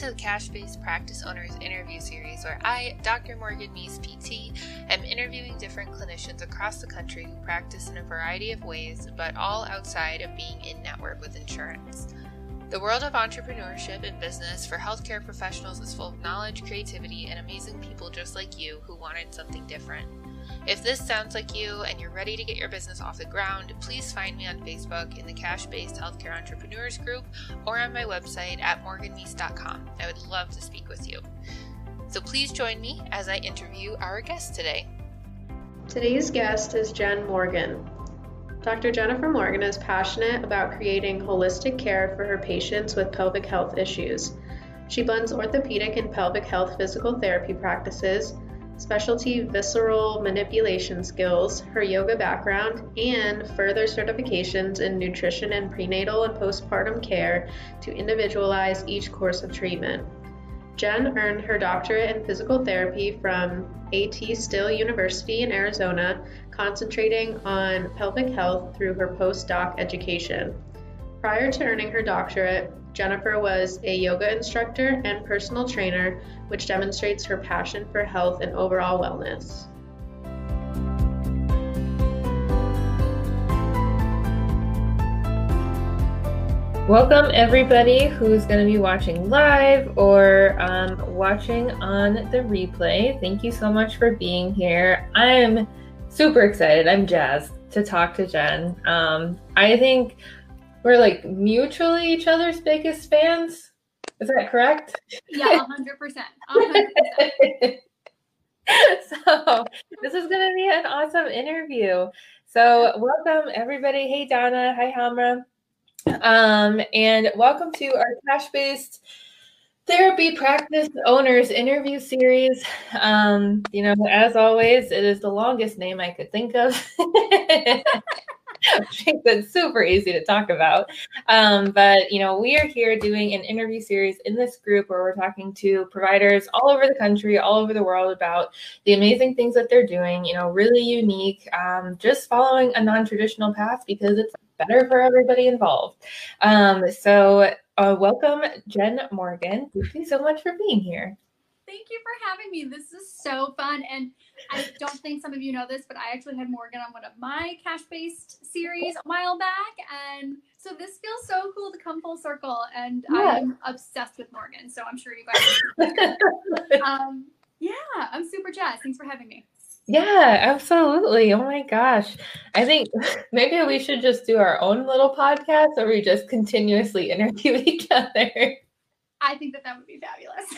to the Cash Based Practice Owners interview series, where I, Dr. Morgan Meese, PT, am interviewing different clinicians across the country who practice in a variety of ways, but all outside of being in network with insurance. The world of entrepreneurship and business for healthcare professionals is full of knowledge, creativity, and amazing people just like you who wanted something different. If this sounds like you and you're ready to get your business off the ground, please find me on Facebook in the Cash Based Healthcare Entrepreneurs group or on my website at morganmeese.com. I would love to speak with you. So please join me as I interview our guest today. Today's guest is Jen Morgan. Dr. Jennifer Morgan is passionate about creating holistic care for her patients with pelvic health issues. She blends orthopedic and pelvic health physical therapy practices specialty visceral manipulation skills, her yoga background, and further certifications in nutrition and prenatal and postpartum care to individualize each course of treatment. Jen earned her doctorate in physical therapy from AT Still University in Arizona, concentrating on pelvic health through her postdoc education. Prior to earning her doctorate, Jennifer was a yoga instructor and personal trainer, which demonstrates her passion for health and overall wellness. Welcome, everybody who's going to be watching live or um, watching on the replay. Thank you so much for being here. I'm super excited. I'm jazzed to talk to Jen. Um, I think we're like mutually each other's biggest fans. Is that correct? Yeah, 100%. 100%. so, this is going to be an awesome interview. So, welcome everybody. Hey, Donna. Hi, Hamra. Um, and welcome to our cash based therapy practice owners interview series. Um, you know, as always, it is the longest name I could think of. makes it super easy to talk about. Um, but you know, we are here doing an interview series in this group where we're talking to providers all over the country, all over the world about the amazing things that they're doing. You know, really unique, um, just following a non-traditional path because it's better for everybody involved. Um, so, uh, welcome, Jen Morgan. Thank you so much for being here. Thank you for having me. This is so fun. And I don't think some of you know this, but I actually had Morgan on one of my cash based series a while back. And so this feels so cool to come full circle. And yeah. I'm obsessed with Morgan. So I'm sure you guys um, yeah, I'm super jazzed. Thanks for having me. Yeah, absolutely. Oh my gosh. I think maybe we should just do our own little podcast where we just continuously interview each other. I think that that would be fabulous.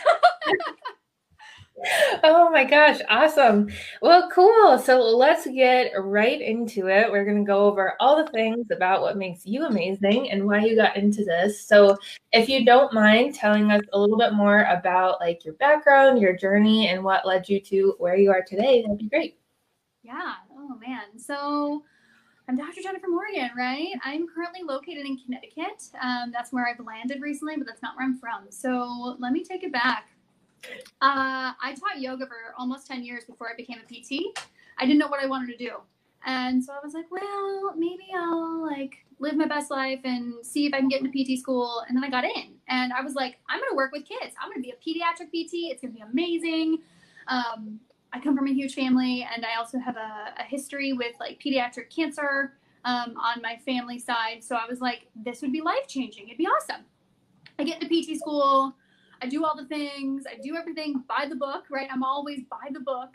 Oh my gosh, awesome. Well, cool. So let's get right into it. We're going to go over all the things about what makes you amazing and why you got into this. So, if you don't mind telling us a little bit more about like your background, your journey, and what led you to where you are today, that'd be great. Yeah. Oh man. So, I'm Dr. Jennifer Morgan, right? I'm currently located in Connecticut. Um, that's where I've landed recently, but that's not where I'm from. So let me take it back. Uh, I taught yoga for almost 10 years before I became a PT. I didn't know what I wanted to do. And so I was like, well, maybe I'll like live my best life and see if I can get into PT school. And then I got in and I was like, I'm going to work with kids. I'm going to be a pediatric PT. It's going to be amazing. Um, I come from a huge family and I also have a, a history with like pediatric cancer um, on my family side. So I was like, this would be life changing. It'd be awesome. I get into PT school. I do all the things, I do everything by the book, right? I'm always by the book.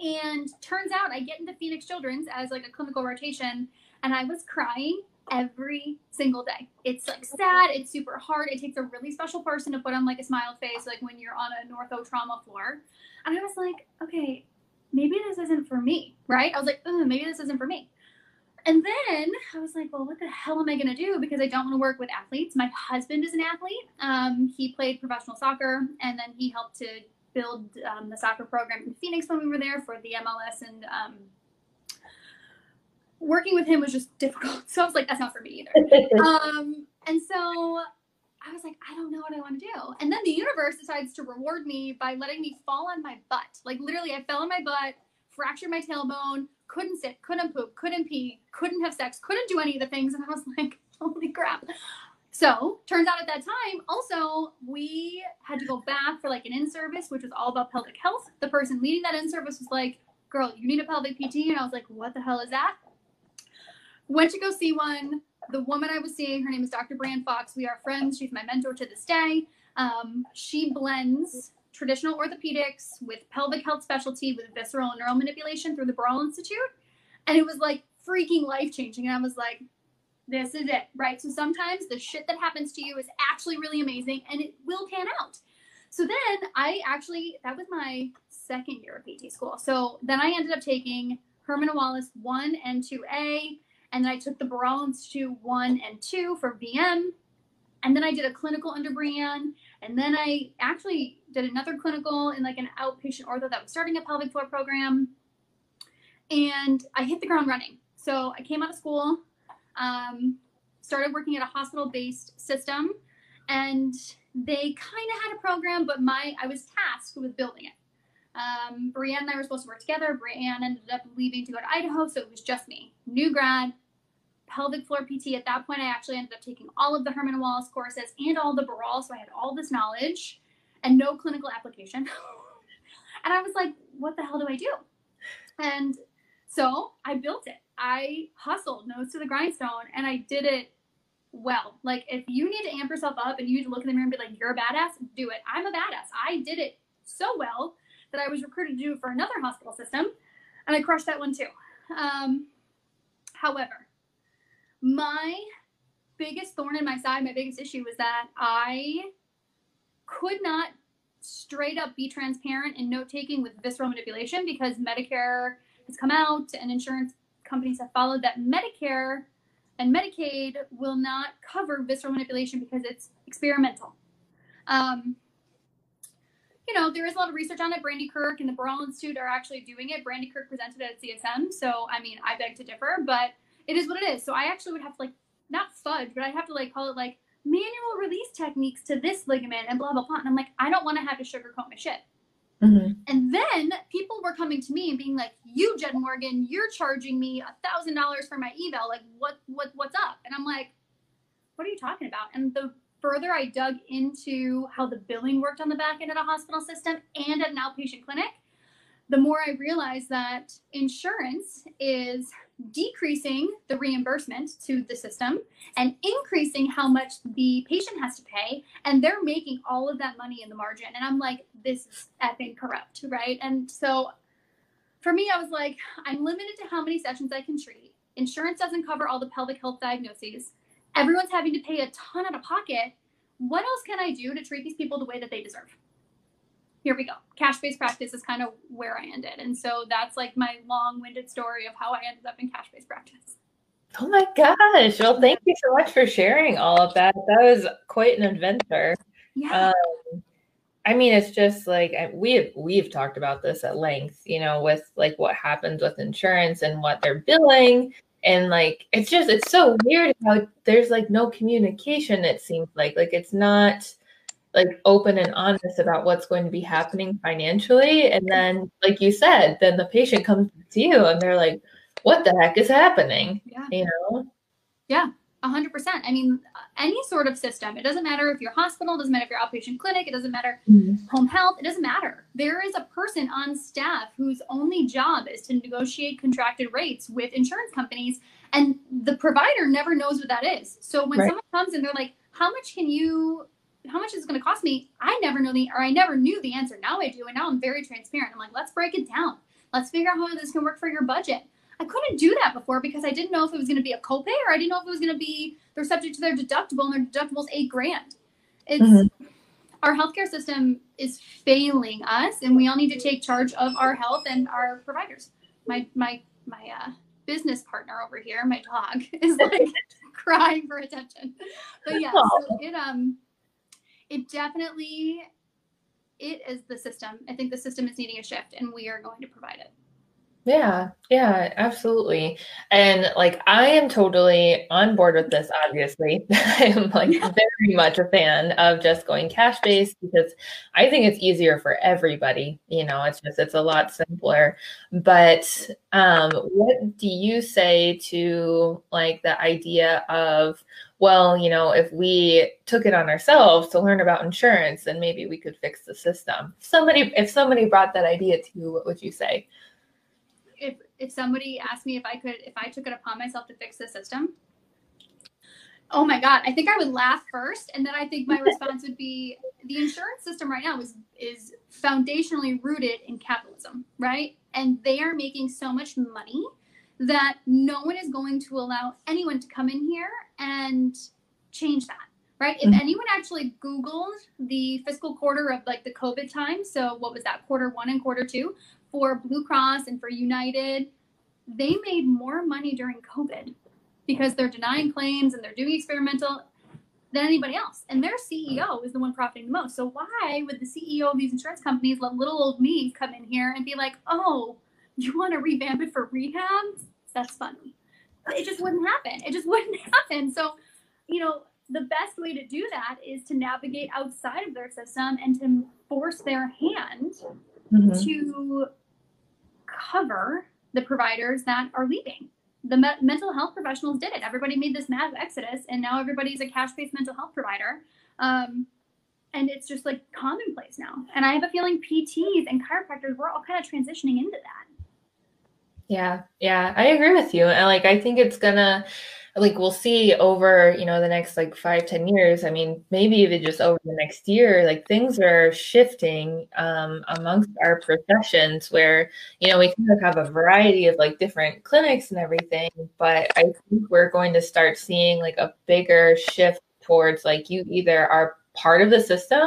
And turns out I get into Phoenix Children's as like a clinical rotation, and I was crying every single day. It's like sad, it's super hard. It takes a really special person to put on like a smile face, like when you're on a ortho trauma floor. And I was like, okay, maybe this isn't for me, right? I was like, maybe this isn't for me. And then I was like, well, what the hell am I going to do? Because I don't want to work with athletes. My husband is an athlete. Um, he played professional soccer and then he helped to build um, the soccer program in Phoenix when we were there for the MLS. And um, working with him was just difficult. So I was like, that's not for me either. um, and so I was like, I don't know what I want to do. And then the universe decides to reward me by letting me fall on my butt. Like literally, I fell on my butt, fractured my tailbone, couldn't sit, couldn't poop, couldn't pee, couldn't have sex, couldn't do any of the things. And I was like, holy crap. So turns out at that time, also we had to go back for like an in service, which was all about pelvic health. The person leading that in service was like, "Girl, you need a pelvic PT," and I was like, "What the hell is that?" Went to go see one. The woman I was seeing, her name is Dr. Brianne Fox. We are friends. She's my mentor to this day. Um, she blends traditional orthopedics with pelvic health specialty with visceral and neural manipulation through the Barral Institute, and it was like freaking life changing. And I was like, this is it, right? So sometimes the shit that happens to you is actually really amazing and it will pan out. So then I actually, that was my second year of PT school. So then I ended up taking Herman Wallace 1 and 2A, and then I took the Barral Institute 1 and 2 for VM. And then I did a clinical under Brianne. And then I actually did another clinical in like an outpatient ortho that was starting a pelvic floor program. And I hit the ground running. So I came out of school, um, started working at a hospital-based system, and they kind of had a program, but my I was tasked with building it. Um, Brianne and I were supposed to work together. Brianne ended up leaving to go to Idaho, so it was just me, new grad, pelvic floor PT. At that point, I actually ended up taking all of the Herman Wallace courses and all the Barral, so I had all this knowledge and no clinical application. and I was like, what the hell do I do? And so I built it. I hustled nose to the grindstone and I did it well. Like if you need to amp yourself up and you need to look in the mirror and be like, you're a badass, do it. I'm a badass. I did it so well that I was recruited to do it for another hospital system and I crushed that one too. Um, however, my biggest thorn in my side, my biggest issue was that I could not straight up be transparent in note taking with visceral manipulation because Medicare has come out and insurance companies have followed that Medicare and Medicaid will not cover visceral manipulation because it's experimental. Um, you know, there is a lot of research on it. Brandy Kirk and the Barral Institute are actually doing it. Brandy Kirk presented it at CSM. So, I mean, I beg to differ, but it is what it is. So I actually would have to like, not fudge, but I have to like call it like manual release techniques to this ligament and blah, blah, blah. And I'm like, I don't want to have to sugarcoat my shit. Mm-hmm. And then people were coming to me and being like, "You, Jen Morgan, you're charging me a thousand dollars for my eval. Like, what, what, what's up?" And I'm like, "What are you talking about?" And the further I dug into how the billing worked on the back end of a hospital system and at an outpatient clinic, the more I realized that insurance is decreasing the reimbursement to the system and increasing how much the patient has to pay. And they're making all of that money in the margin. And I'm like, this is effing corrupt, right? And so for me, I was like, I'm limited to how many sessions I can treat. Insurance doesn't cover all the pelvic health diagnoses. Everyone's having to pay a ton out of pocket. What else can I do to treat these people the way that they deserve? Here we go. Cash based practice is kind of where I ended. And so that's like my long winded story of how I ended up in cash based practice. Oh my gosh. Well, thank you so much for sharing all of that. That was quite an adventure. Yeah. Um, I mean, it's just like we've we've talked about this at length, you know, with like what happens with insurance and what they're billing, and like it's just it's so weird how there's like no communication. It seems like like it's not like open and honest about what's going to be happening financially and then like you said then the patient comes to you and they're like what the heck is happening? Yeah. You know? Yeah 100% i mean any sort of system. It doesn't matter if you're hospital it doesn't matter if you're outpatient clinic it doesn't matter mm-hmm. home health it doesn't matter. There is a person on staff whose only job is to negotiate contracted rates with insurance companies and the provider never knows what that is. So when right. someone comes and they're like how much can you how much is it going to cost me? I never know the, or I never knew the answer. Now I do. And now I'm very transparent. I'm like, let's break it down. Let's figure out how this can work for your budget. I couldn't do that before because I didn't know if it was going to be a copay or I didn't know if it was going to be, they're subject to their deductible and their deductible's eight grand. It's, mm-hmm. our healthcare system is failing us and we all need to take charge of our health and our providers. My, my, my, uh, business partner over here, my dog, is like crying for attention. But yeah, so it um it definitely it is the system. I think the system is needing a shift and we are going to provide it. Yeah, yeah, absolutely. And like I am totally on board with this, obviously. I'm like very much a fan of just going cash based because I think it's easier for everybody. You know, it's just it's a lot simpler. But um what do you say to like the idea of well, you know, if we took it on ourselves to learn about insurance, then maybe we could fix the system. If somebody if somebody brought that idea to you, what would you say? if if somebody asked me if I could if I took it upon myself to fix the system, oh my god, I think I would laugh first, and then I think my response would be the insurance system right now is is foundationally rooted in capitalism, right? And they are making so much money that no one is going to allow anyone to come in here and change that right? If mm-hmm. anyone actually Googled the fiscal quarter of like the COVID time, so what was that, quarter one and quarter two, for Blue Cross and for United, they made more money during COVID because they're denying claims and they're doing experimental than anybody else. And their CEO is the one profiting the most. So why would the CEO of these insurance companies let little old me come in here and be like, oh, you want to revamp it for rehab? That's funny. It just wouldn't happen. It just wouldn't happen. So, you know, the best way to do that is to navigate outside of their system and to force their hand mm-hmm. to cover the providers that are leaving. The me- mental health professionals did it. Everybody made this mad exodus, and now everybody's a cash based mental health provider. Um, and it's just like commonplace now. And I have a feeling PTs and chiropractors, we're all kind of transitioning into that. Yeah, yeah, I agree with you. And like, I think it's gonna, like we'll see over you know the next like five ten years i mean maybe even just over the next year like things are shifting um, amongst our professions where you know we kind of have a variety of like different clinics and everything but i think we're going to start seeing like a bigger shift towards like you either are part of the system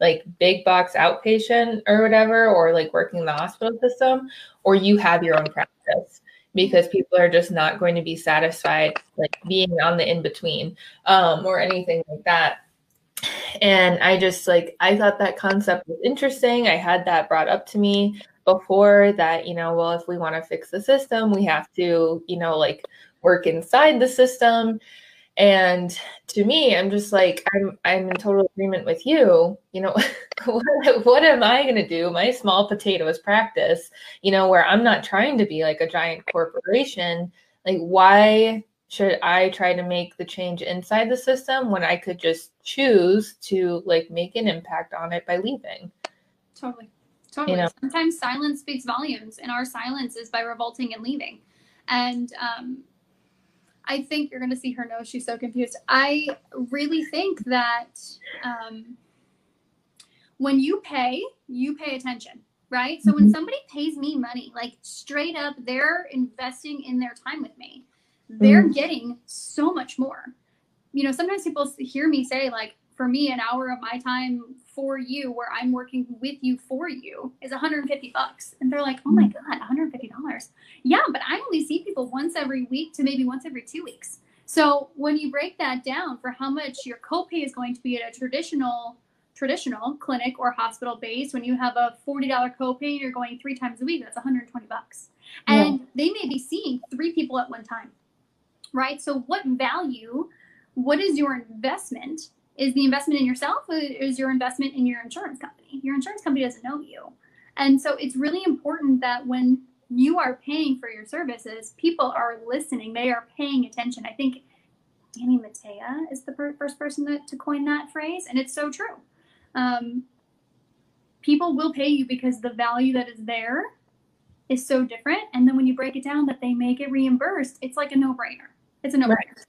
like big box outpatient or whatever or like working in the hospital system or you have your own practice because people are just not going to be satisfied like being on the in between um, or anything like that. And i just like i thought that concept was interesting. I had that brought up to me before that you know well if we want to fix the system we have to you know like work inside the system and to me, I'm just like, I'm I'm in total agreement with you. You know, what, what am I gonna do? My small potatoes practice, you know, where I'm not trying to be like a giant corporation. Like, why should I try to make the change inside the system when I could just choose to like make an impact on it by leaving? Totally. Totally. You know? Sometimes silence speaks volumes, and our silence is by revolting and leaving. And um, I think you're going to see her nose. She's so confused. I really think that um, when you pay, you pay attention, right? So mm-hmm. when somebody pays me money, like straight up, they're investing in their time with me. They're mm-hmm. getting so much more. You know, sometimes people hear me say, like, for me, an hour of my time for you, where I'm working with you for you, is 150 bucks. And they're like, oh my hmm. God, 150 dollars. Yeah, but I only see people once every week to maybe once every two weeks. So when you break that down for how much your copay is going to be at a traditional traditional clinic or hospital base, when you have a $40 copay and you're going three times a week, that's 120 bucks. And yeah. they may be seeing three people at one time. Right? So what value, what is your investment is the investment in yourself is your investment in your insurance company? Your insurance company doesn't know you. And so it's really important that when you are paying for your services, people are listening, they are paying attention. I think Danny Matta is the first person to, to coin that phrase, and it's so true. Um, people will pay you because the value that is there is so different. And then when you break it down that they may get reimbursed, it's like a no brainer. It's a no brainer. Right.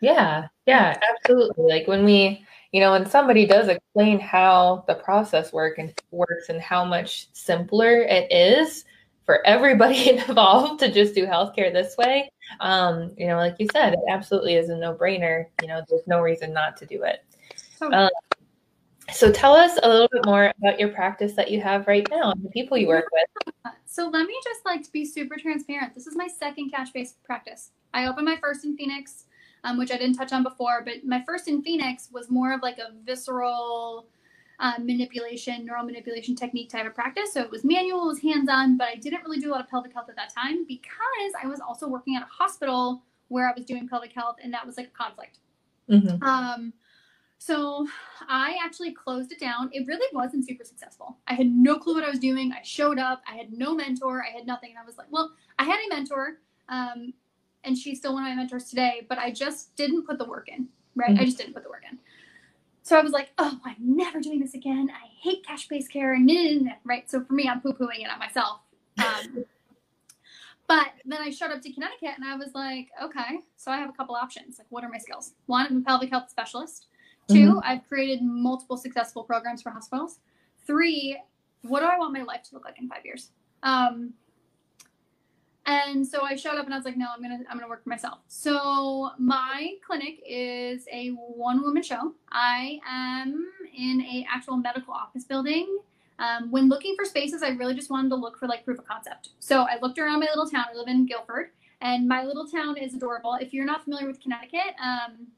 Yeah, yeah, absolutely. Like when we, you know, when somebody does explain how the process work and works and how much simpler it is for everybody involved to just do healthcare this way, um, you know, like you said, it absolutely is a no-brainer. You know, there's no reason not to do it. Um, so tell us a little bit more about your practice that you have right now and the people you work with. So let me just like to be super transparent. This is my second cash-based practice. I opened my first in Phoenix um, which I didn't touch on before. But my first in Phoenix was more of like a visceral um, manipulation, neural manipulation technique type of practice. So it was manual, it was hands on, but I didn't really do a lot of pelvic health at that time because I was also working at a hospital where I was doing pelvic health, and that was like a conflict. Mm-hmm. Um, so I actually closed it down. It really wasn't super successful. I had no clue what I was doing. I showed up. I had no mentor. I had nothing. And I was like, well, I had a mentor, um, and she's still one of my mentors today, but I just didn't put the work in, right? Mm-hmm. I just didn't put the work in. So I was like, oh, I'm never doing this again. I hate cash based care. and Right. So for me, I'm poo pooing it on myself. Um, but then I showed up to Connecticut and I was like, okay, so I have a couple options. Like, what are my skills? One, I'm a pelvic health specialist. 2 i mm-hmm. I've created multiple successful programs for hospitals. Three, what do I want my life to look like in five years? Um, and so I showed up and I was like, no, I'm gonna I'm gonna work for myself. So my clinic is a one woman show. I am in a actual medical office building. Um, when looking for spaces, I really just wanted to look for like proof of concept. So I looked around my little town. I live in Guilford, and my little town is adorable. If you're not familiar with Connecticut, um,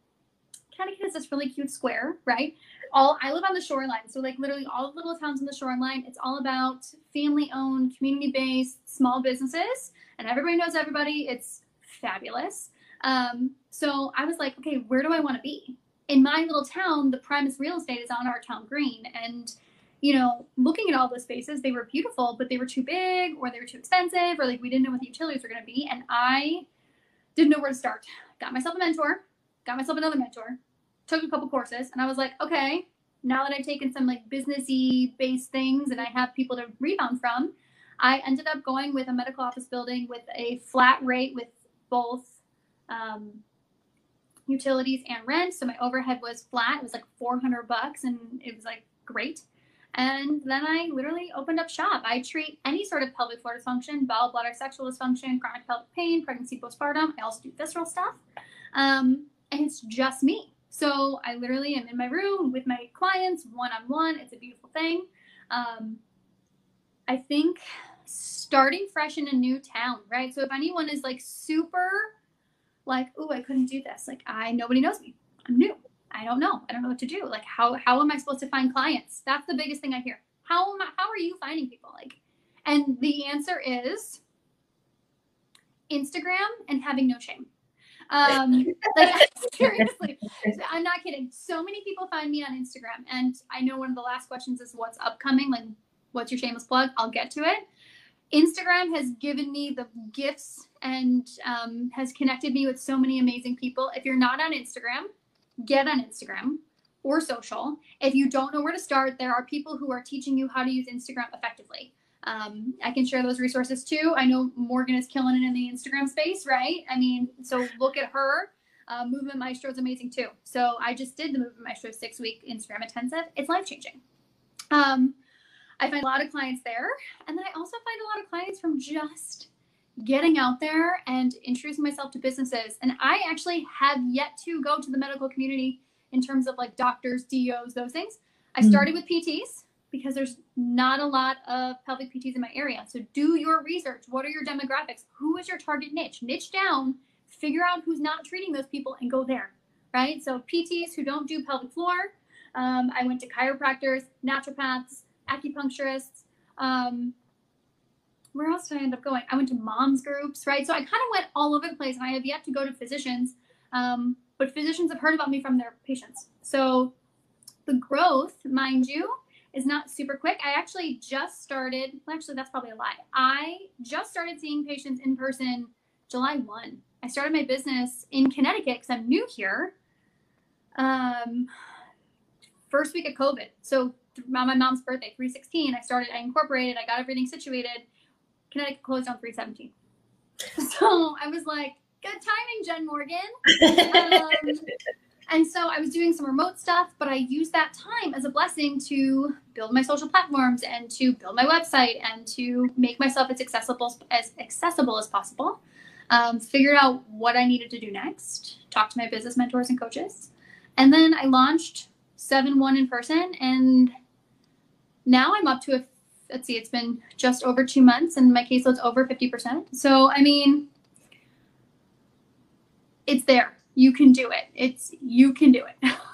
Connecticut is this really cute square, right? All I live on the shoreline, so like literally all the little towns on the shoreline. It's all about family-owned, community-based small businesses and everybody knows everybody. It's fabulous. Um, so I was like, okay, where do I want to be? In my little town, the Primus real estate is on our town green. And, you know, looking at all the spaces, they were beautiful, but they were too big or they were too expensive or like we didn't know what the utilities were going to be. And I didn't know where to start. Got myself a mentor, got myself another mentor, took a couple courses, and I was like, okay, now that I've taken some like businessy based things and I have people to rebound from, I ended up going with a medical office building with a flat rate with both um, utilities and rent. So my overhead was flat. It was like 400 bucks and it was like great. And then I literally opened up shop. I treat any sort of pelvic floor dysfunction, bowel, bladder, sexual dysfunction, chronic pelvic pain, pregnancy, postpartum. I also do visceral stuff. Um, and it's just me. So I literally am in my room with my clients one on one. It's a beautiful thing. Um, I think starting fresh in a new town, right? So if anyone is like super like, oh, I couldn't do this. Like I nobody knows me. I'm new. I don't know. I don't know what to do. Like how how am I supposed to find clients? That's the biggest thing I hear. How am I, how are you finding people? Like and the answer is Instagram and having no shame. Um, like seriously, I'm not kidding. So many people find me on Instagram, and I know one of the last questions is what's upcoming. Like, what's your shameless plug? I'll get to it. Instagram has given me the gifts and um, has connected me with so many amazing people. If you're not on Instagram, get on Instagram or social. If you don't know where to start, there are people who are teaching you how to use Instagram effectively. Um, I can share those resources too. I know Morgan is killing it in the Instagram space, right? I mean, so look at her. Uh, Movement Maestro is amazing too. So I just did the Movement Maestro six week Instagram intensive. It's life changing. Um, I find a lot of clients there. And then I also find a lot of clients from just getting out there and introducing myself to businesses. And I actually have yet to go to the medical community in terms of like doctors, DOs, those things. I mm-hmm. started with PTs because there's not a lot of pelvic PTs in my area. So do your research. What are your demographics? Who is your target niche? Niche down, figure out who's not treating those people and go there. Right? So PTs who don't do pelvic floor. Um, I went to chiropractors, naturopaths, acupuncturists. Um, where else did I end up going? I went to moms groups, right? So I kind of went all over the place, and I have yet to go to physicians. Um, but physicians have heard about me from their patients. So the growth, mind you, is not super quick. I actually just started. Well, actually, that's probably a lie. I just started seeing patients in person July one. I started my business in Connecticut because I'm new here. Um, first week of COVID. So on my mom's birthday, 316, I started, I incorporated, I got everything situated. Connecticut closed on 317. So I was like, good timing, Jen Morgan. Um, and so I was doing some remote stuff, but I used that time as a blessing to build my social platforms and to build my website and to make myself as accessible as accessible as possible. Um, figured out what I needed to do next, talked to my business mentors and coaches, and then I launched seven one in person and now I'm up to a let's see, it's been just over two months and my caseload's over 50%. So, I mean, it's there. You can do it. It's, you can do it.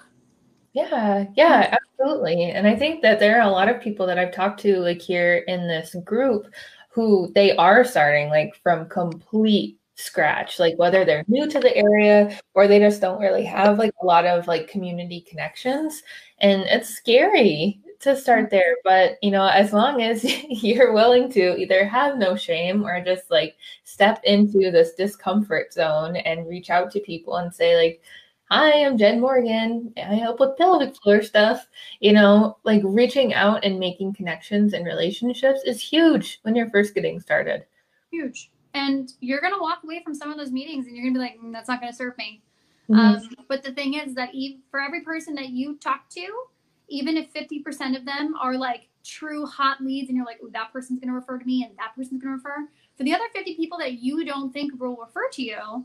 Yeah, yeah, absolutely. And I think that there are a lot of people that I've talked to like here in this group who they are starting like from complete scratch, like whether they're new to the area or they just don't really have like a lot of like community connections. And it's scary to start there, but you know, as long as you're willing to either have no shame or just like step into this discomfort zone and reach out to people and say like hi, I'm Jen Morgan. I help with pelvic floor stuff. You know, like reaching out and making connections and relationships is huge when you're first getting started. Huge. And you're going to walk away from some of those meetings and you're going to be like, mm, that's not going to serve me. Mm-hmm. Um, but the thing is that for every person that you talk to, even if 50% of them are like true hot leads and you're like, oh, that person's going to refer to me and that person's going to refer, for the other 50 people that you don't think will refer to you,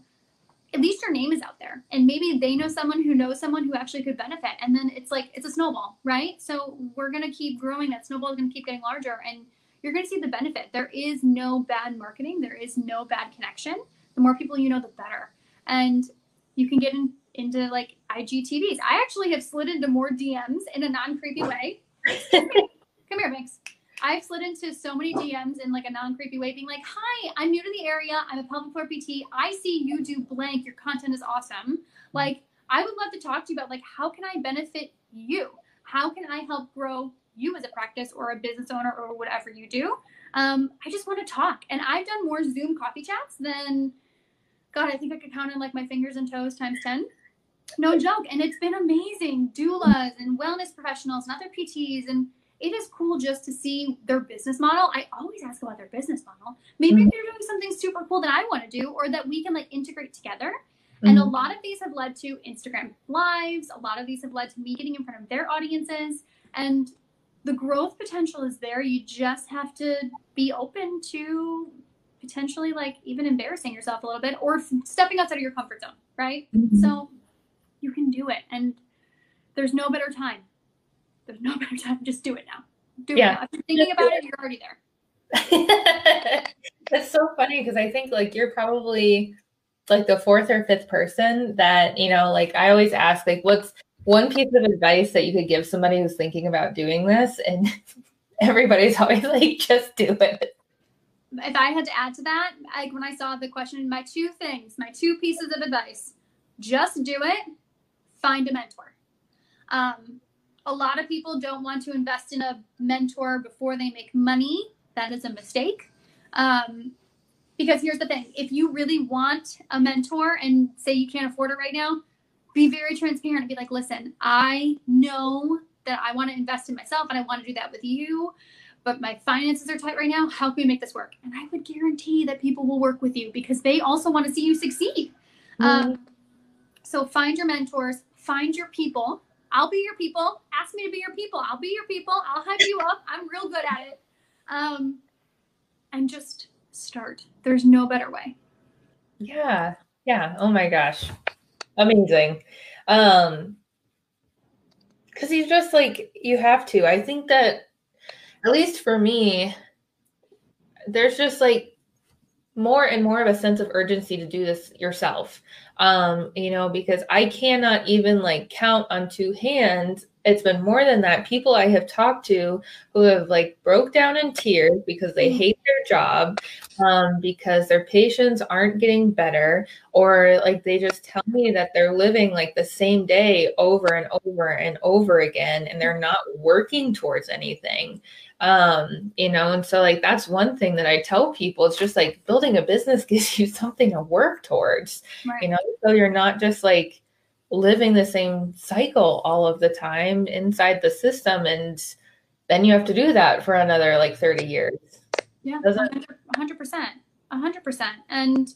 at least your name is out there. And maybe they know someone who knows someone who actually could benefit. And then it's like it's a snowball right? So we're going to keep growing. That snowball is going to keep getting larger. And you're going to see the benefit. There is no bad marketing. There is no bad connection. The more people you know the better. And you can get in, into like igtvs i actually have slid into more dms in a non-creepy way come here Mix. I've slid into so many DMs in like a non creepy way, being like, "Hi, I'm new to the area. I'm a pelvic floor PT. I see you do blank. Your content is awesome. Like, I would love to talk to you about like how can I benefit you? How can I help grow you as a practice or a business owner or whatever you do? Um, I just want to talk. And I've done more Zoom coffee chats than God. I think I could count on like my fingers and toes times ten. No joke. And it's been amazing. Doulas and wellness professionals and other PTs and it is cool just to see their business model. I always ask about their business model. Maybe mm-hmm. they're doing something super cool that I want to do or that we can like integrate together. Mm-hmm. And a mm-hmm. lot of these have led to Instagram lives. A lot of these have led to me getting in front of their audiences. And the growth potential is there. You just have to be open to potentially like even embarrassing yourself a little bit or stepping outside of your comfort zone, right? Mm-hmm. So you can do it. And there's no better time there's no better time. Just do it now. Do yeah. it now. If you're thinking about it, you're already there. That's so funny because I think like you're probably like the fourth or fifth person that, you know, like I always ask, like, what's one piece of advice that you could give somebody who's thinking about doing this? And everybody's always like, just do it. If I had to add to that, like when I saw the question, my two things, my two pieces of advice just do it, find a mentor. Um, a lot of people don't want to invest in a mentor before they make money. That is a mistake. Um, because here's the thing if you really want a mentor and say you can't afford it right now, be very transparent and be like, listen, I know that I want to invest in myself and I want to do that with you, but my finances are tight right now. How can we make this work? And I would guarantee that people will work with you because they also want to see you succeed. Mm-hmm. Um, so find your mentors, find your people I'll be your people. Ask me to be your people. I'll be your people. I'll hype you up. I'm real good at it. Um, and just start. There's no better way. Yeah. Yeah. Oh my gosh. Amazing. Um, cause you just like, you have to. I think that at least for me, there's just like more and more of a sense of urgency to do this yourself um you know because i cannot even like count on two hands. It's been more than that. People i have talked to who have like broke down in tears because they mm. hate their job um, because their patients aren't getting better or like they just tell me that they're living like the same day over and over and over again and they're not working towards anything. Um you know and so like that's one thing that i tell people. It's just like building a business gives you something to work towards. Right. you know so you're not just like living the same cycle all of the time inside the system and then you have to do that for another like 30 years. Yeah 100%, 100% 100% and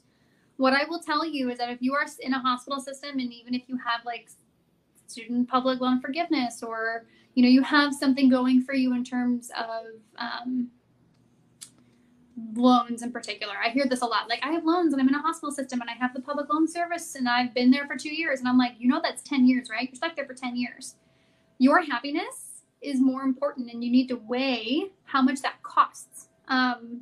what i will tell you is that if you are in a hospital system and even if you have like student public loan forgiveness or you know you have something going for you in terms of um, loans in particular. I hear this a lot like i have loans and i'm in a hospital system and i have the public loan service and i've been there for two years. And i'm like you know that's 10 years right? You're stuck there for 10 years. Your happiness is more important and you need to weigh how much that costs. Um,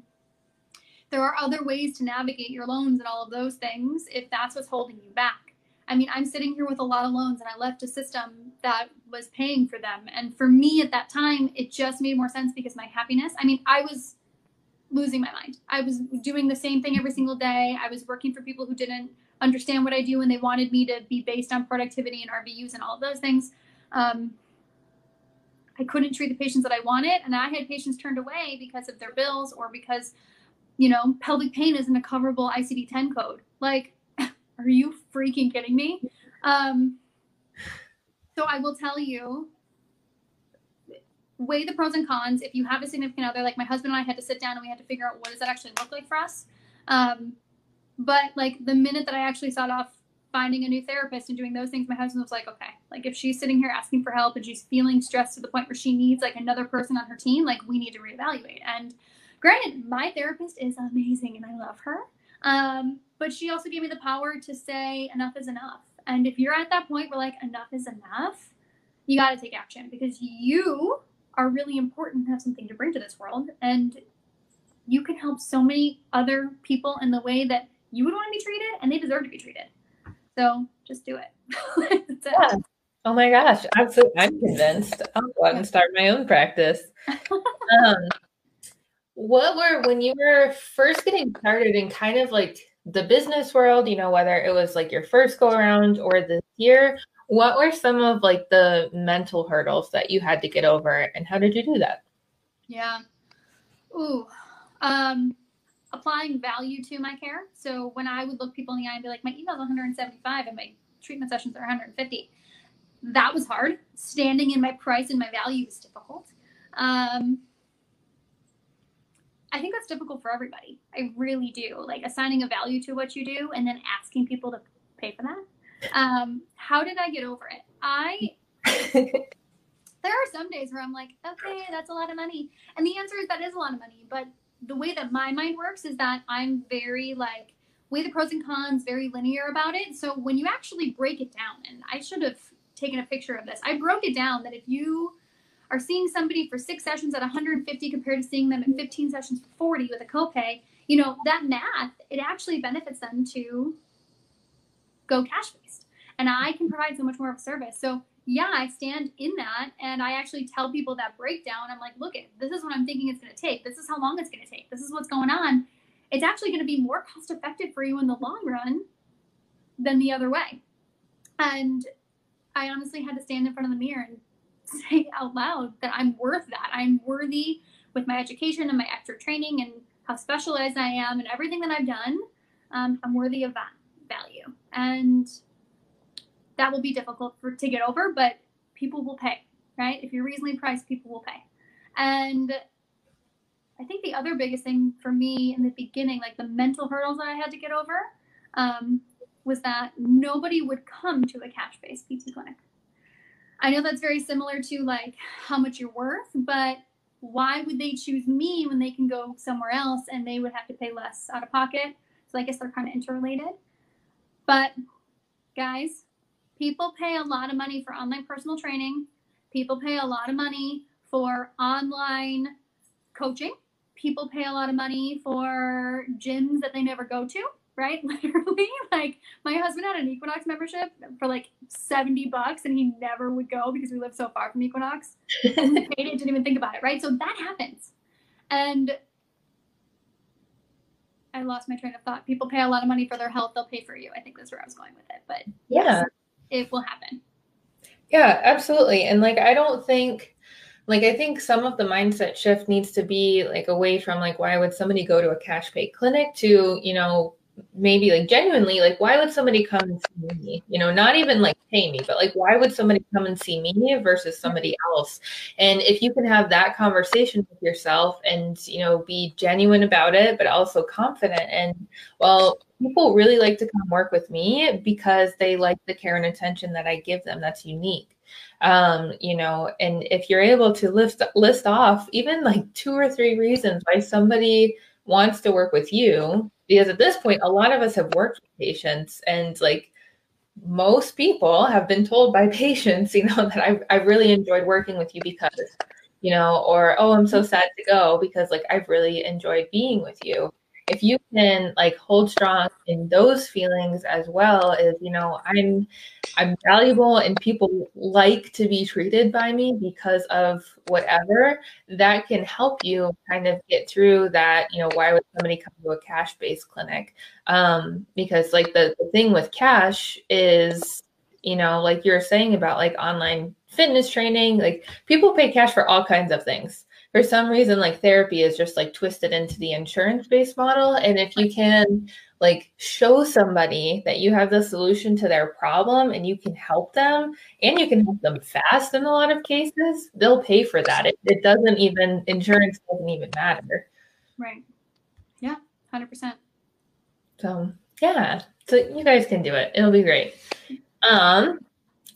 there are other ways to navigate your loans and all of those things if that's what's holding you back. I mean, I'm sitting here with a lot of loans and I left a system that was paying for them. And for me at that time, it just made more sense because my happiness, I mean, I was losing my mind. I was doing the same thing every single day. I was working for people who didn't understand what I do and they wanted me to be based on productivity and RVUs and all those things. Um, I couldn't treat the patients that I wanted, and I had patients turned away because of their bills or because, you know, pelvic pain isn't a coverable ICD 10 code. Like, are you freaking kidding me? Um, so I will tell you weigh the pros and cons. If you have a significant other, like my husband and I had to sit down and we had to figure out what does that actually look like for us. Um, but like the minute that I actually sought off finding a new therapist and doing those things, my husband was like, okay, like if she's sitting here asking for help and she's feeling stressed to the point where she needs like another person on her team, like we need to reevaluate. And granted, my therapist is amazing and I love her. Um, but she also gave me the power to say enough is enough. And if you're at that point where like enough is enough, you got to take action because you are really important, have something to bring to this world, and you can help so many other people in the way that you would want to be treated, and they deserve to be treated. So just do it. yeah. Oh my gosh, absolutely! I'm convinced. I'll go out and start my own practice. um, what were when you were first getting started in kind of like the business world, you know, whether it was like your first go around or this year, what were some of like the mental hurdles that you had to get over and how did you do that? Yeah. Ooh. Um applying value to my care. So when I would look people in the eye and be like, my eval's 175 and my treatment sessions are 150, that was hard. Standing in my price and my value was difficult. Um, I think that's difficult for everybody. I really do. Like assigning a value to what you do and then asking people to pay for that. Um, how did I get over it? I there are some days where I'm like, okay, that's a lot of money. And the answer is that is a lot of money. But the way that my mind works is that I'm very like weigh the pros and cons, very linear about it. So when you actually break it down, and I should have taken a picture of this, I broke it down that if you are seeing somebody for six sessions at 150 compared to seeing them at 15 sessions for 40 with a copay, you know, that math, it actually benefits them to go cash based. And I can provide so much more of a service. So yeah, I stand in that and I actually tell people that breakdown. I'm like, look, this is what I'm thinking it's going to take. This is how long it's going to take. This is what's going on. It's actually going to be more cost effective for you in the long run than the other way. And I honestly had to stand in front of the mirror and say out loud that I'm worth that. I'm worthy with my education and my extra training and how specialized I am and everything that I've done. Um, I'm worthy of that value. And that will be difficult for to get over, but people will pay, right? If you're reasonably priced, people will pay. And I think the other biggest thing for me in the beginning, like the mental hurdles that I had to get over, um, was that nobody would come to a cash-based PT clinic. I know that's very similar to like how much you're worth, but why would they choose me when they can go somewhere else and they would have to pay less out of pocket? So I guess they're kind of interrelated. But guys, people pay a lot of money for online personal training. People pay a lot of money for online coaching. People pay a lot of money for gyms that they never go to right? Literally, like my husband had an Equinox membership for like 70 bucks and he never would go because we live so far from Equinox. and paid it, didn't even think about it, right? So that happens. And I lost my train of thought. People pay a lot of money for their health, they'll pay for you. I think that's where I was going with it. But yeah, it will happen. Yeah, absolutely. And like I don't think like i think some of the mindset shift needs to be like away from like why would somebody go to a cash pay clinic to you know maybe like genuinely like why would somebody come and see me? You know not even like pay me but like why would somebody come and see me versus somebody else? And if you can have that conversation with yourself and you know be genuine about it but also confident and well people really like to come work with me because they like the care and attention that i give them. That's unique. Um you know and if you're able to list list off even like two or three reasons why somebody wants to work with you because at this point a lot of us have worked with patients and like most people have been told by patients you know that I've, I've really enjoyed working with you because you know or oh i'm so sad to go because like i've really enjoyed being with you if you can like hold strong in those feelings as well as you know i'm i'm valuable and people like to be treated by me because of whatever that can help you kind of get through that you know why would somebody come to a cash based clinic? Um because like the, the thing with cash is you know like you're saying about like online fitness training like people pay cash for all kinds of things for some reason like therapy is just like twisted into the insurance based model and if you can like show somebody that you have the solution to their problem and you can help them and you can help them fast in a lot of cases they'll pay for that. It, it doesn't even insurance doesn't even matter. Right. Yeah 100% so yeah so you guys can do it. It'll be great. Um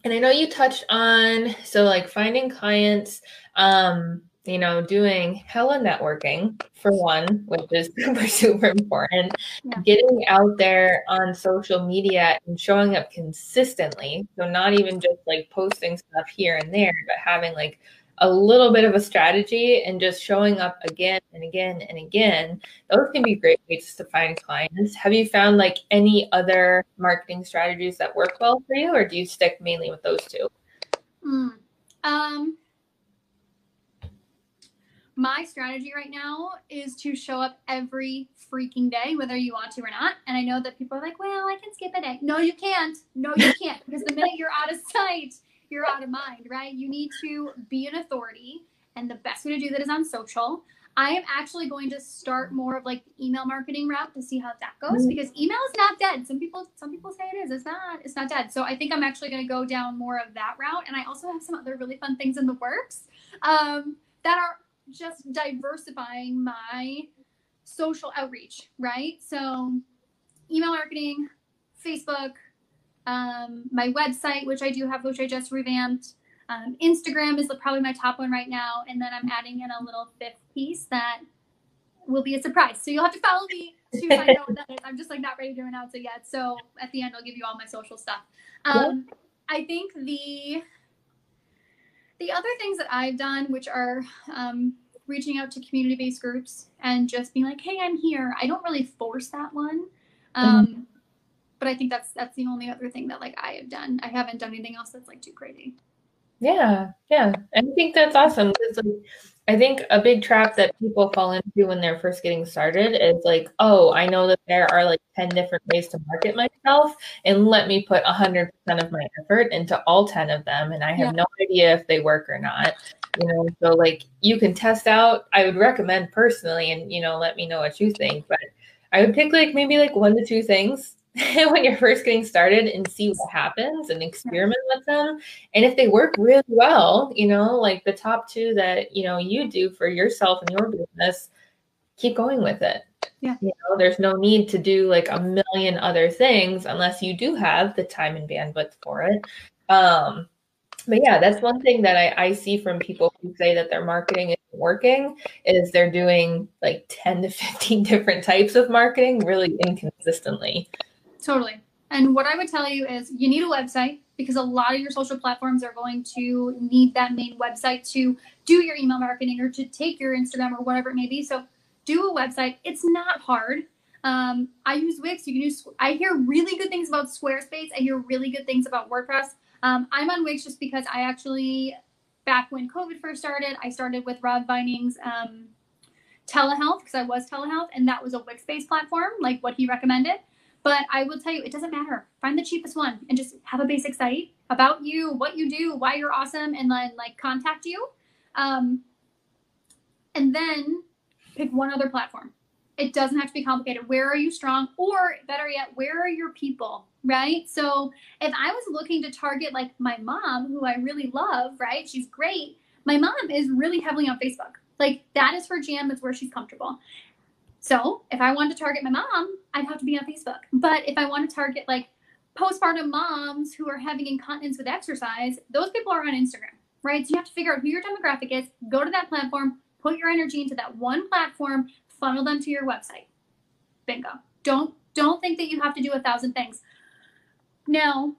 and i know you touched on so like finding clients um you know, doing hella networking for one, which is super, super important. Yeah. Getting out there on social media and showing up consistently. So, not even just like posting stuff here and there, but having like a little bit of a strategy and just showing up again and again and again. Those can be great ways to find clients. Have you found like any other marketing strategies that work well for you, or do you stick mainly with those two? Mm. Um, my strategy right now is to show up every freaking day, whether you want to or not. And I know that people are like, well, I can skip a day. No, you can't. No, you can't. because the minute you're out of sight, you're out of mind, right? You need to be an authority. And the best way to do that is on social. I am actually going to start more of like the email marketing route to see how that goes mm-hmm. because email is not dead. Some people some people say it is. It's not. It's not dead. So I think I'm actually going to go down more of that route. And I also have some other really fun things in the works um, that are just diversifying my social outreach, right? So, email marketing, Facebook, um, my website, which I do have, which I just revamped. Um, Instagram is probably my top one right now, and then I'm adding in a little fifth piece that will be a surprise. So you'll have to follow me to find out what that is. I'm just like not ready to announce it yet. So at the end, I'll give you all my social stuff. Um, I think the the other things that I've done, which are um, reaching out to community based groups and just being like, hey, I'm here. I don't really force that one. Um, mm-hmm. But I think that's that's the only other thing that like I have done. I haven't done anything else that's like too crazy. Yeah, yeah. I think that's awesome like, I think a big trap that people fall into when they're first getting started is like, oh, I know that there are like 10 different ways to market myself, and let me put 100% of my effort into all 10 of them. And I have yeah. no idea if they work or not. You know, so like you can test out, I would recommend personally, and you know, let me know what you think. But I would pick like maybe like one to two things when you're first getting started and see what happens and experiment with them. And if they work really well, you know, like the top two that, you know, you do for yourself and your business, keep going with it. Yeah. You know, there's no need to do like a million other things unless you do have the time and bandwidth for it. Um, but yeah, that's one thing that I, I see from people who say that their marketing isn't working is they're doing like 10 to 15 different types of marketing really inconsistently. Totally. And what I would tell you is you need a website because a lot of your social platforms are going to need that main website to do your email marketing or to take your Instagram or whatever it may be. So do a website. It's not hard. Um, I use Wix. You can use. I hear really good things about Squarespace. I hear really good things about WordPress. Um, I'm on Wix just because I actually, back when COVID first started, I started with Rob Vining's um, telehealth because I was telehealth, and that was a Wix-based platform, like what he recommended. But I will tell you, it doesn't matter. Find the cheapest one and just have a basic site about you, what you do, why you're awesome, and then like contact you. Um, and then pick one other platform. It doesn't have to be complicated. Where are you strong? Or better yet, where are your people? Right. So if I was looking to target like my mom, who I really love, right? She's great. My mom is really heavily on Facebook. Like that is her jam. That's where she's comfortable. So if I wanted to target my mom, I'd have to be on Facebook. But if I want to target like postpartum moms who are having incontinence with exercise, those people are on Instagram, right? So you have to figure out who your demographic is, go to that platform, put your energy into that one platform, funnel them to your website. Bingo. Don't don't think that you have to do a thousand things. Now,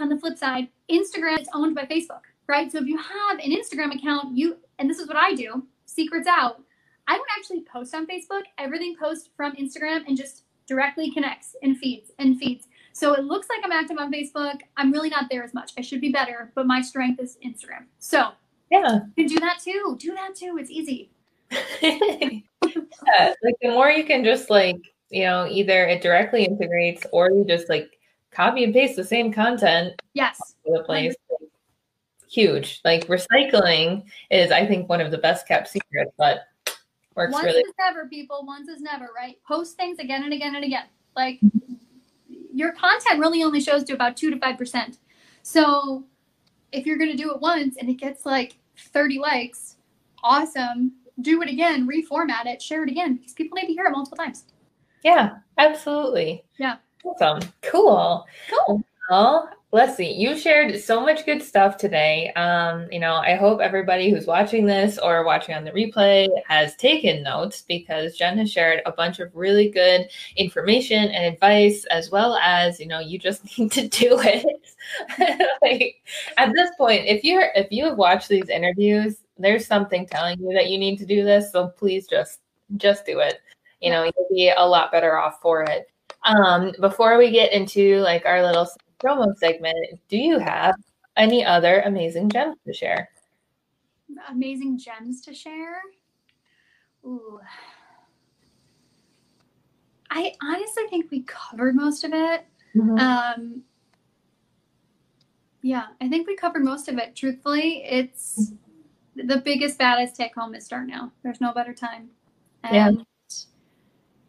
on the flip side, Instagram is owned by Facebook, right? So if you have an Instagram account, you and this is what I do, secrets out. I don't actually post on Facebook. Everything posts from Instagram and just directly connects and feeds and feeds. So it looks like I'm active on Facebook. I'm really not there as much. I should be better, but my strength is Instagram. So yeah, you can do that too. Do that too. It's easy. yeah, like the more you can just like you know either it directly integrates or you just like copy and paste the same content. Yes. The place. Huge. Like recycling is, I think, one of the best kept secrets, but works Once really. is never, people. Once is never, right? Post things again and again and again. Like your content really only shows to about two to five percent. So if you're gonna do it once and it gets like 30 likes, awesome. Do it again, reformat it, share it again because people need to hear it multiple times. Yeah, absolutely. Yeah. Awesome. Cool. Cool. Well, Leslie, you shared so much good stuff today. Um, you know, I hope everybody who's watching this or watching on the replay has taken notes because Jen has shared a bunch of really good information and advice, as well as, you know, you just need to do it. like at this point, if you're if you have watched these interviews, there's something telling you that you need to do this. So please just just do it. You know, you'll be a lot better off for it. Um, before we get into like our little promo segment, do you have any other amazing gems to share? Amazing gems to share. Ooh. I honestly think we covered most of it. Mm-hmm. Um, yeah, I think we covered most of it. Truthfully, it's the biggest, baddest take home is start now. There's no better time. And Yeah.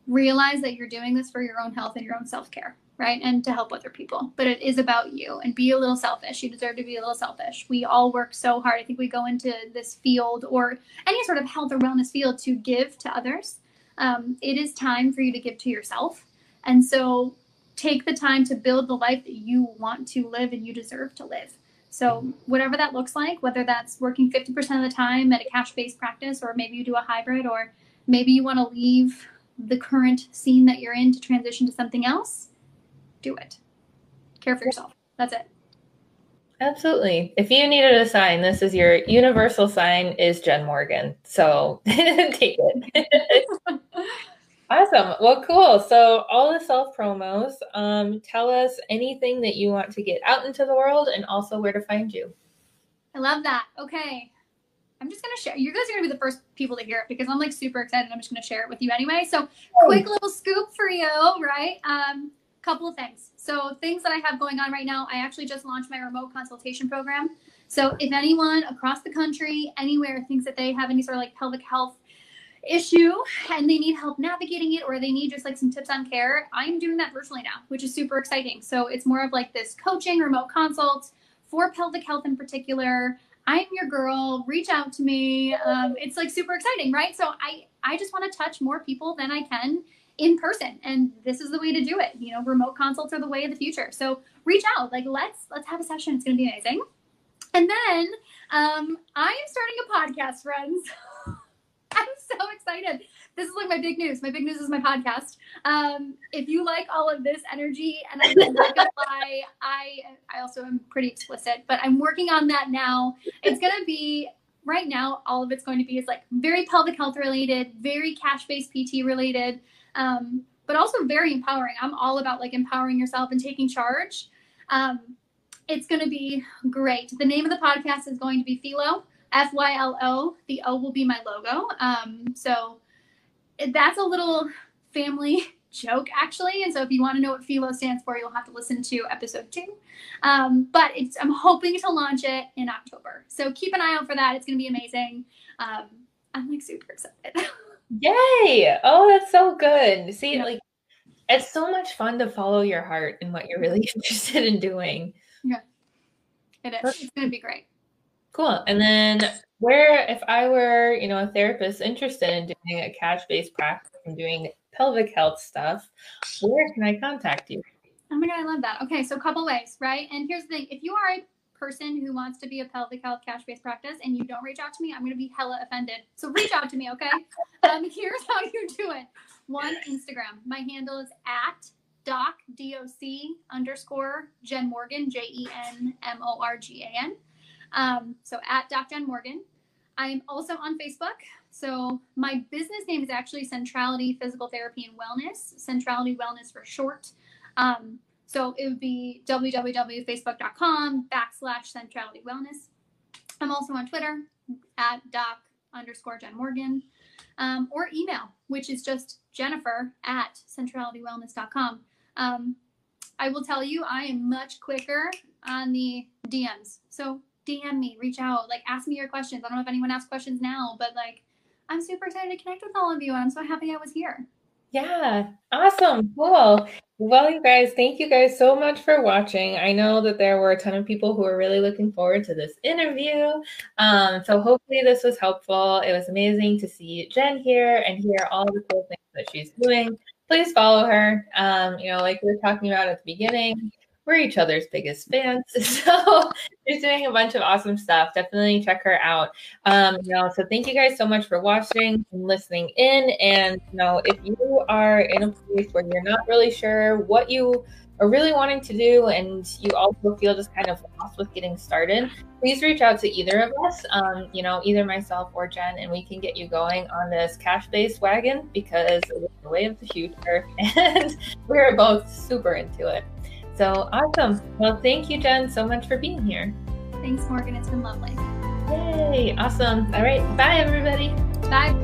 realize that you're doing this for your own health and your own self care, right? And to help other people. But it is about you and be a little selfish. You deserve to be a little selfish. We all work so hard. I think we go into this field or any sort of health or wellness field to give to others. Um, it is time for you to give to yourself. And so take the time to build the life that you want to live and you deserve to live. So, whatever that looks like, whether that's working 50% of the time at a cash based practice, or maybe you do a hybrid, or maybe you want to leave the current scene that you're in to transition to something else, do it. Care for yourself. That's it. Absolutely. If you needed a sign, this is your universal sign is Jen Morgan. So take it. awesome. Well, cool. So all the self promos, um, tell us anything that you want to get out into the world and also where to find you. I love that. Okay. I'm just going to share. You guys are going to be the first people to hear it because I'm like super excited. I'm just going to share it with you anyway. So, quick little scoop for you, right? Um, couple of things. So, things that I have going on right now, I actually just launched my remote consultation program. So, if anyone across the country, anywhere, thinks that they have any sort of like pelvic health issue and they need help navigating it or they need just like some tips on care, I'm doing that virtually now, which is super exciting. So, it's more of like this coaching, remote consult for pelvic health in particular. I'm your girl. Reach out to me. Um, it's like super exciting, right? So I I just want to touch more people than I can in person, and this is the way to do it. You know, remote consults are the way of the future. So reach out. Like let's let's have a session. It's going to be amazing. And then um, I am starting a podcast, friends. I'm so excited. This is like my big news. My big news is my podcast. Um, if you like all of this energy, and lie, I I also am pretty explicit, but I'm working on that now. It's gonna be right now. All of it's going to be is like very pelvic health related, very cash based PT related, um, but also very empowering. I'm all about like empowering yourself and taking charge. Um, it's going to be great. The name of the podcast is going to be Fylo, F Y L O. The O will be my logo. Um, so that's a little family joke, actually. And so if you want to know what Fylo stands for, you'll have to listen to episode two. Um, but it's, I'm hoping to launch it in October. So keep an eye out for that. It's going to be amazing. Um, I'm like super excited. Yay! Oh, that's so good. See, Yeah. like it's so much fun to follow your heart and what you're really interested in doing. Yeah. It is. It's going to be great. Cool. And then where if I were, you know, a therapist interested in doing a cash-based practice and doing pelvic health stuff, where can I contact you? Oh my god, I love that. Okay, so a couple ways, right? And here's the thing: if you are a person who wants to be a pelvic health cash-based practice and you don't reach out to me, I'm going to be hella offended. So reach out to me, okay? Um, here's how you do it. One, Instagram. My handle is at doc d o c underscore Jen Morgan J E N M O R G A N. Um, so at Doc Jen Morgan. I'm also on Facebook. So my business name is actually Centrality Physical Therapy and Wellness, Centrality Wellness for short. Um, so it would be www.facebook.com backslash Centrality Wellness. I'm also on Twitter at doc underscore Jen Morgan um, or email, which is just Jennifer at centralitywellness.com. Um, I will tell you, I am much quicker on the DMs. So DM me, reach out, like ask me your questions. I don't know if anyone asks questions now, but like I'm super excited to connect with all of you, and I'm so happy I was here. Yeah, awesome, cool. Well, you guys, thank you guys so much for watching. I know that there were a ton of people who are really looking forward to this interview. Um, so hopefully this was helpful. It was amazing to see Jen here and hear all the cool things that she's doing. Please follow her. Um, you know, like we were talking about at the beginning, we're each other's biggest fans. So she's doing a bunch of awesome stuff. Definitely check her out. Um, you know, so thank you guys so much for watching and listening in. And you know, if you are in a place where you're not really sure what you are really wanting to do and you also feel just kind of lost with getting started, please reach out to either of us, um, you know, either myself or Jen, and we can get you going on this cash based wagon because it's the way of the future and we're both super into it. So awesome. Well, thank you, Jen, so much for being here. Thanks, Morgan. It's been lovely. Yay. Awesome. All right. Bye, everybody. Bye.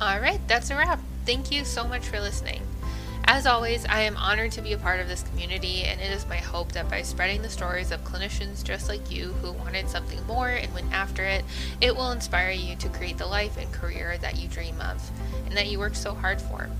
All right, that's a wrap. Thank you so much for listening. As always, I am honored to be a part of this community, and it is my hope that by spreading the stories of clinicians just like you who wanted something more and went after it, it will inspire you to create the life and career that you dream of and that you work so hard for.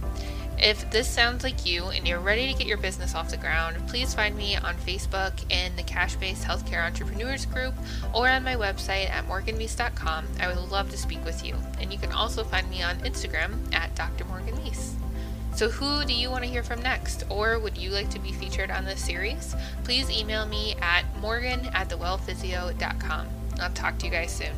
If this sounds like you and you're ready to get your business off the ground, please find me on Facebook in the Cash Based Healthcare Entrepreneurs group or on my website at morganmeese.com. I would love to speak with you. And you can also find me on Instagram at Dr. Morgan Meese. So, who do you want to hear from next? Or would you like to be featured on this series? Please email me at morgan at thewellphysio.com. I'll talk to you guys soon.